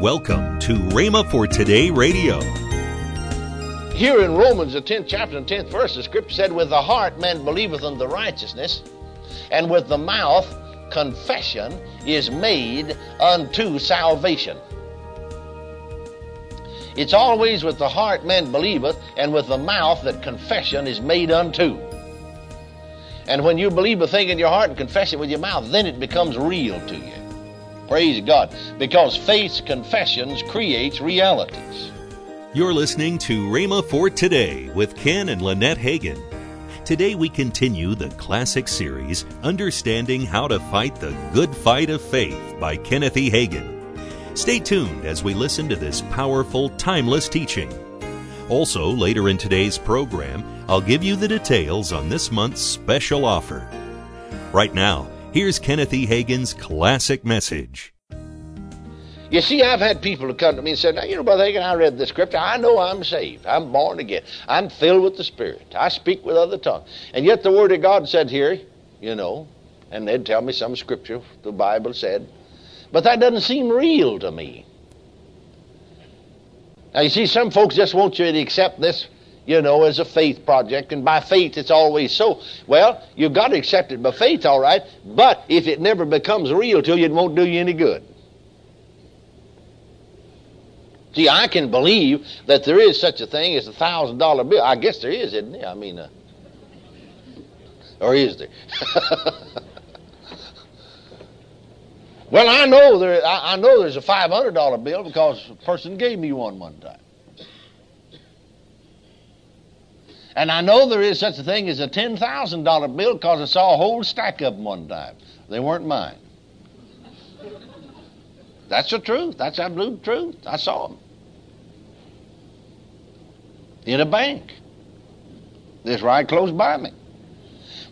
Welcome to Rhema for Today Radio. Here in Romans, the 10th chapter and 10th verse, the scripture said, With the heart man believeth unto righteousness, and with the mouth confession is made unto salvation. It's always with the heart man believeth, and with the mouth that confession is made unto. And when you believe a thing in your heart and confess it with your mouth, then it becomes real to you. Praise God. Because faith's confessions creates realities. You're listening to Rhema for Today with Ken and Lynette Hagin. Today we continue the classic series, Understanding How to Fight the Good Fight of Faith by Kenneth E. Hagin. Stay tuned as we listen to this powerful, timeless teaching. Also, later in today's program, I'll give you the details on this month's special offer. Right now, here's Kenneth E. Hagin's classic message. You see, I've had people who come to me and said, now, you know, Brother Hagin, I read the scripture. I know I'm saved. I'm born again. I'm filled with the Spirit. I speak with other tongues. And yet the Word of God said here, you know, and they'd tell me some scripture the Bible said. But that doesn't seem real to me. Now, you see, some folks just want you to accept this, you know, as a faith project, and by faith it's always so. Well, you've got to accept it by faith, all right, but if it never becomes real to you, it won't do you any good. See, I can believe that there is such a thing as a thousand dollar bill. I guess there is, isn't there? I mean, uh, or is there? well, I know there. I, I know there's a five hundred dollar bill because a person gave me one one time. And I know there is such a thing as a ten thousand dollar bill because I saw a whole stack of them one time. They weren't mine. That's the truth. That's absolute truth. I saw them in a bank. This right close by me.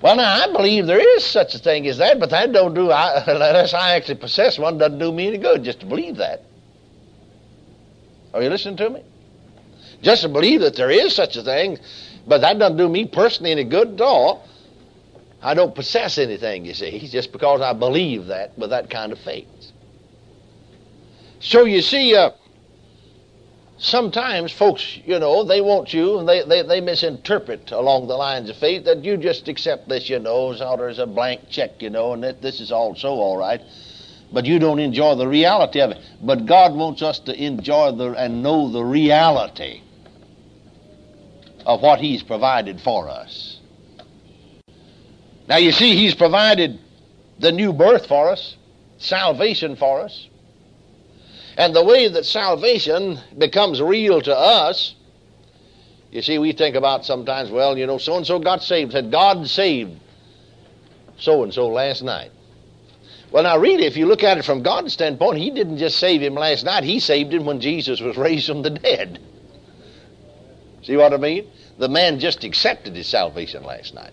Well, now I believe there is such a thing as that, but that don't do I, unless I actually possess one. Doesn't do me any good just to believe that. Are you listening to me? Just to believe that there is such a thing, but that doesn't do me personally any good at all. I don't possess anything, you see, just because I believe that with that kind of faith. So you see, uh, sometimes folks, you know, they want you and they, they, they misinterpret along the lines of faith that you just accept this, you know, so there's a blank check, you know, and that this is all so all right. But you don't enjoy the reality of it. But God wants us to enjoy the and know the reality of what He's provided for us. Now you see, He's provided the new birth for us, salvation for us. And the way that salvation becomes real to us, you see, we think about sometimes, well, you know, so and so got saved. Said God saved so and so last night. Well, now, really, if you look at it from God's standpoint, He didn't just save him last night, He saved him when Jesus was raised from the dead. See what I mean? The man just accepted his salvation last night.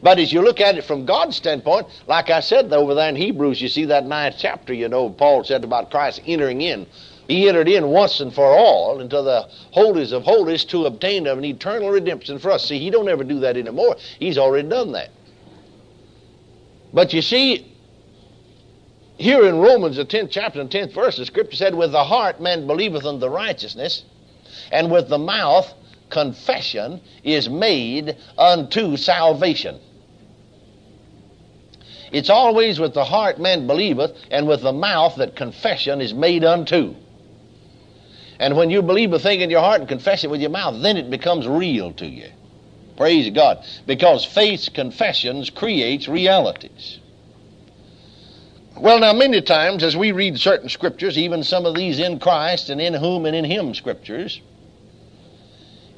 But as you look at it from God's standpoint, like I said over there in Hebrews, you see that ninth chapter, you know, Paul said about Christ entering in. He entered in once and for all into the holies of holies to obtain an eternal redemption for us. See, he don't ever do that anymore. He's already done that. But you see, here in Romans, the 10th chapter and 10th verse, the scripture said, With the heart man believeth unto righteousness, and with the mouth confession is made unto salvation. It's always with the heart man believeth, and with the mouth that confession is made unto. And when you believe a thing in your heart and confess it with your mouth, then it becomes real to you. Praise God. Because faith's confessions creates realities. Well, now, many times as we read certain scriptures, even some of these in Christ and in whom and in Him scriptures,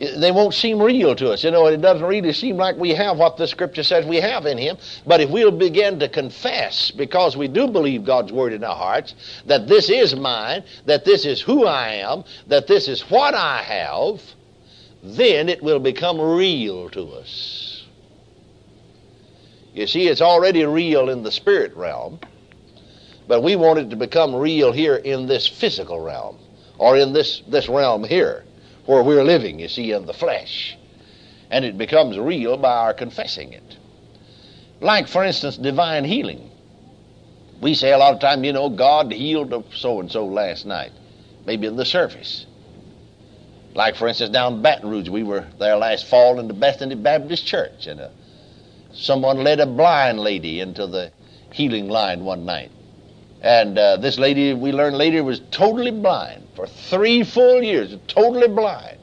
they won't seem real to us. You know, it doesn't really seem like we have what the Scripture says we have in Him. But if we'll begin to confess, because we do believe God's Word in our hearts, that this is mine, that this is who I am, that this is what I have, then it will become real to us. You see, it's already real in the spirit realm, but we want it to become real here in this physical realm, or in this, this realm here where we're living, you see, in the flesh. And it becomes real by our confessing it. Like, for instance, divine healing. We say a lot of time, you know, God healed so and so last night. maybe in the surface. Like, for instance, down in Baton Rouge, we were there last fall in the Bethany Baptist Church, and uh, someone led a blind lady into the healing line one night. And uh, this lady, we learned later, was totally blind for three full years, totally blind.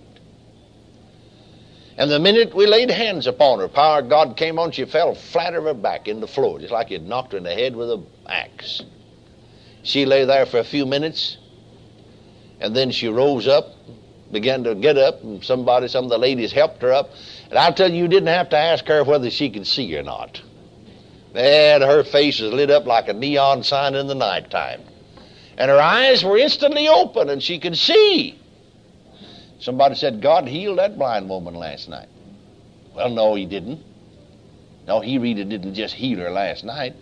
And the minute we laid hands upon her, power of God came on, she fell flat on her back in the floor, just like you'd knocked her in the head with an axe. She lay there for a few minutes, and then she rose up, began to get up, and somebody, some of the ladies helped her up. And I'll tell you, you didn't have to ask her whether she could see or not. And her face was lit up like a neon sign in the nighttime. And her eyes were instantly open, and she could see. Somebody said, God healed that blind woman last night. Well, no, he didn't. No, he really didn't just heal her last night.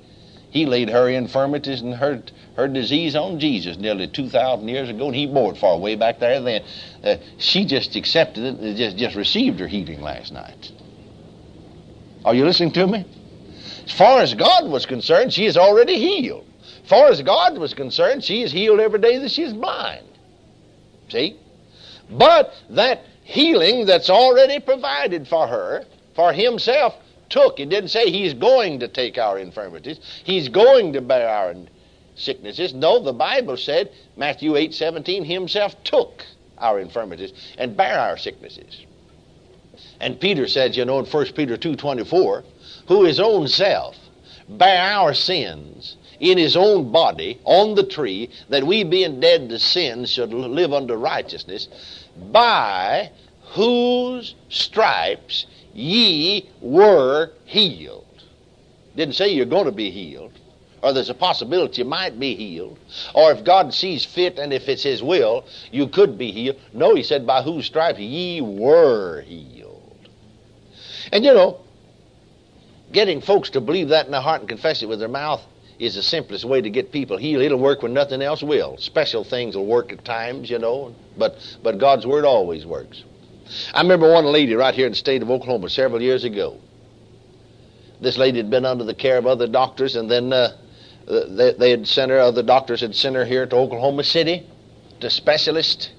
He laid her infirmities and her, her disease on Jesus nearly 2,000 years ago, and he bore it far way back there then. Uh, she just accepted it and just, just received her healing last night. Are you listening to me? As far as God was concerned, she is already healed. As far as God was concerned, she is healed every day that she is blind. See? But that healing that's already provided for her, for himself, took. It didn't say he's going to take our infirmities. He's going to bear our sicknesses. No, the Bible said, Matthew 8, 17, himself took our infirmities and bare our sicknesses. And Peter said, you know, in 1 Peter 2, 24, who his own self bare our sins in his own body on the tree, that we being dead to sin should live unto righteousness, by whose stripes ye were healed. Didn't say you're going to be healed, or there's a possibility you might be healed, or if God sees fit and if it's His will, you could be healed. No, He said, by whose stripes ye were healed. And you know, getting folks to believe that in their heart and confess it with their mouth is the simplest way to get people healed. It'll work when nothing else will. Special things will work at times, you know, but but God's word always works. I remember one lady right here in the state of Oklahoma several years ago. This lady had been under the care of other doctors, and then uh, they, they had sent her. Other doctors had sent her here to Oklahoma City to specialist.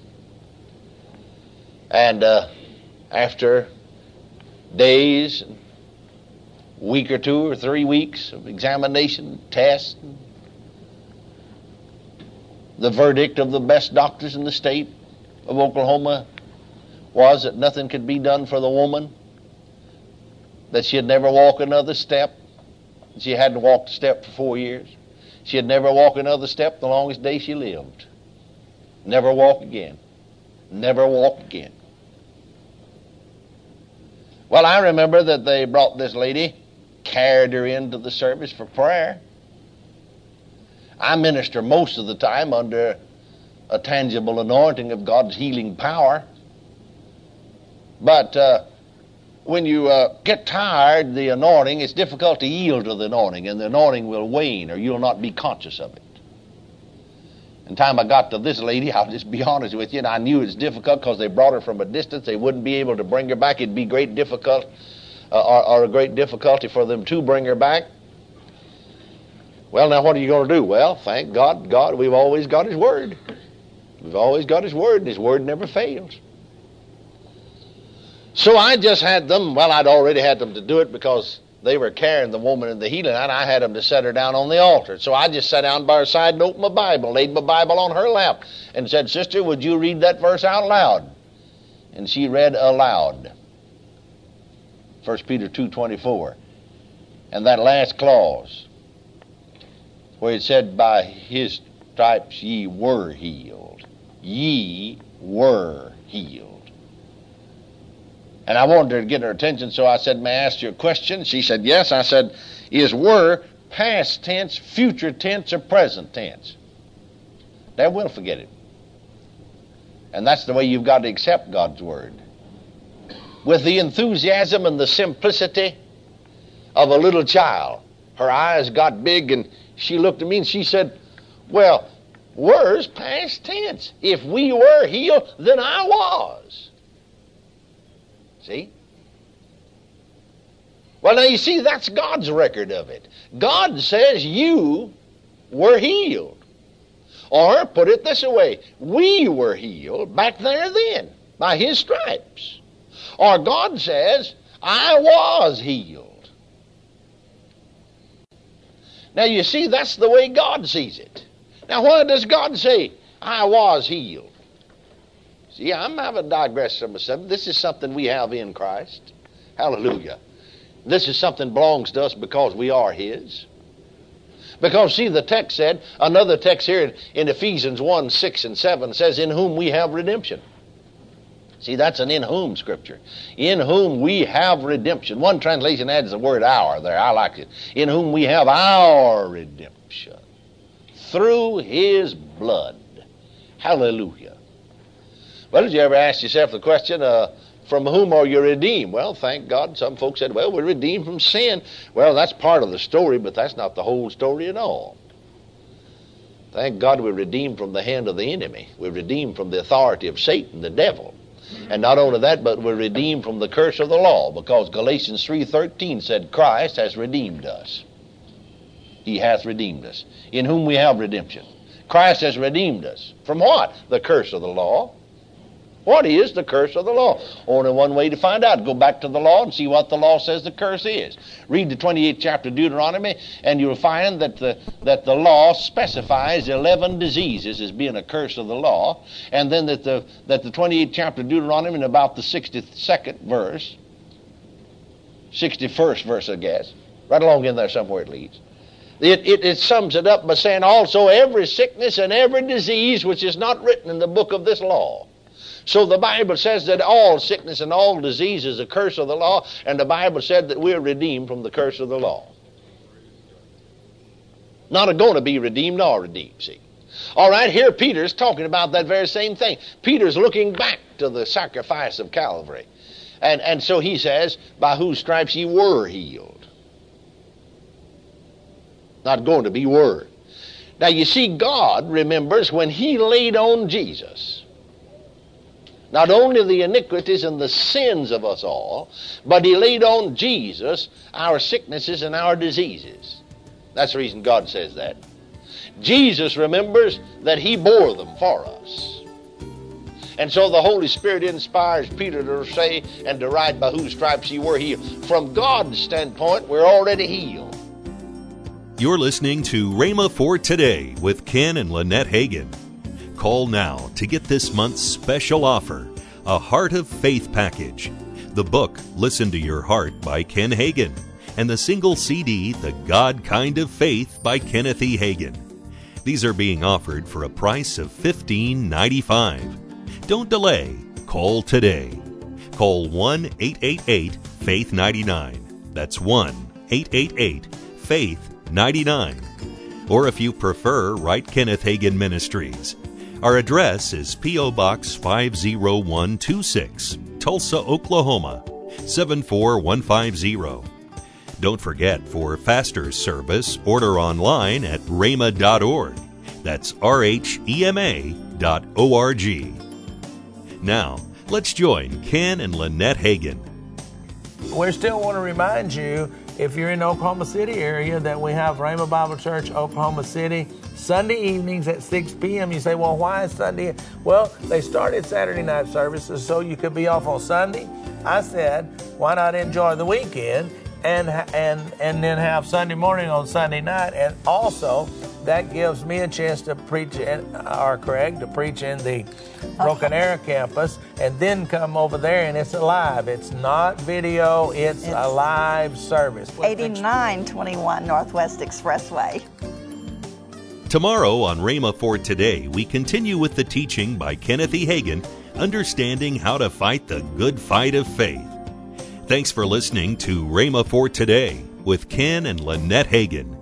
And uh, after days, week or two or three weeks of examination, test, the verdict of the best doctors in the state of Oklahoma was that nothing could be done for the woman, that she had never walked another step. She hadn't walked a step for four years. She had never walked another step the longest day she lived. Never walk again. Never walk again. Well, I remember that they brought this lady carried her into the service for prayer. I minister most of the time under a tangible anointing of God's healing power. But uh, when you uh, get tired, the anointing, it's difficult to yield to the anointing, and the anointing will wane, or you'll not be conscious of it. And time I got to this lady, I'll just be honest with you, and I knew it was difficult because they brought her from a distance. They wouldn't be able to bring her back. It'd be great difficult uh, Uh, are, are a great difficulty for them to bring her back. Well, now what are you going to do? Well, thank God, God, we've always got His Word. We've always got His Word, and His Word never fails. So I just had them, well, I'd already had them to do it because they were carrying the woman in the healing and I had them to set her down on the altar. So I just sat down by her side and opened my Bible, laid my Bible on her lap, and said, Sister, would you read that verse out loud? And she read aloud. 1 Peter 2.24. And that last clause, where it said, By his stripes ye were healed. Ye were healed. And I wanted her to get her attention, so I said, May I ask you a question? She said, Yes. I said, Is were past tense, future tense, or present tense? They will forget it. And that's the way you've got to accept God's Word with the enthusiasm and the simplicity of a little child. Her eyes got big and she looked at me and she said, Well, where's past tense? If we were healed, then I was. See? Well, now you see, that's God's record of it. God says you were healed. Or put it this way we were healed back there then by his stripes. Or God says, I was healed. Now you see, that's the way God sees it. Now, why does God say, I was healed? See, I'm having digressed from myself. This is something we have in Christ. Hallelujah. This is something belongs to us because we are His. Because, see, the text said, another text here in Ephesians 1 6 and 7 says, In whom we have redemption. See, that's an in whom scripture. In whom we have redemption. One translation adds the word our there. I like it. In whom we have our redemption. Through his blood. Hallelujah. Well, did you ever ask yourself the question, uh, from whom are you redeemed? Well, thank God. Some folks said, well, we're redeemed from sin. Well, that's part of the story, but that's not the whole story at all. Thank God we're redeemed from the hand of the enemy. We're redeemed from the authority of Satan, the devil. And not only that, but we're redeemed from the curse of the law, because Galatians 3.13 said, Christ has redeemed us. He hath redeemed us, in whom we have redemption. Christ has redeemed us. From what? The curse of the law. What is the curse of the law? Only one way to find out. Go back to the law and see what the law says the curse is. Read the 28th chapter of Deuteronomy, and you'll find that the, that the law specifies 11 diseases as being a curse of the law. And then that the, that the 28th chapter of Deuteronomy, in about the 62nd verse, 61st verse, I guess, right along in there somewhere it leads. It, it, it, sums it up by saying also every sickness and every disease which is not written in the book of this law so the Bible says that all sickness and all disease is a curse of the law, and the Bible said that we're redeemed from the curse of the law. Not going to be redeemed nor redeemed, see. All right, here Peter's talking about that very same thing. Peter's looking back to the sacrifice of Calvary. And, and so he says, by whose stripes ye were healed. Not going to be were. Now you see, God remembers when he laid on Jesus not only the iniquities and the sins of us all, but he laid on Jesus our sicknesses and our diseases. That's the reason God says that. Jesus remembers that he bore them for us. And so the Holy Spirit inspires Peter to say and to write by whose stripes you were healed. From God's standpoint, we're already healed. You're listening to Rhema for Today with Ken and Lynette Hagin. Call now to get this month's special offer a Heart of Faith package. The book, Listen to Your Heart by Ken Hagin, and the single CD, The God Kind of Faith by Kenneth E. Hagin. These are being offered for a price of $15.95. Don't delay. Call today. Call 1 888 Faith 99. That's 1 888 Faith 99. Or if you prefer, write Kenneth Hagin Ministries. Our address is P.O. Box 50126, Tulsa, Oklahoma 74150. Don't forget for faster service, order online at rhema.org. That's R H E M A dot O R G. Now, let's join Ken and Lynette Hagin. We still want to remind you, if you're in the Oklahoma City area, that we have Rhema Bible Church, Oklahoma City, Sunday evenings at 6 p.m. You say, well, why is Sunday? Well, they started Saturday night services so you could be off on Sunday. I said, why not enjoy the weekend and and and then have Sunday morning on Sunday night, and also that gives me a chance to preach, in, or Craig to preach in the Broken Arrow campus, and then come over there and it's alive. It's not video; it's, it's a live service. 8921 Northwest Expressway. Tomorrow on Rhema for Today, we continue with the teaching by Kenneth E. Hagin, Understanding How to Fight the Good Fight of Faith. Thanks for listening to Rhema for Today with Ken and Lynette Hagin.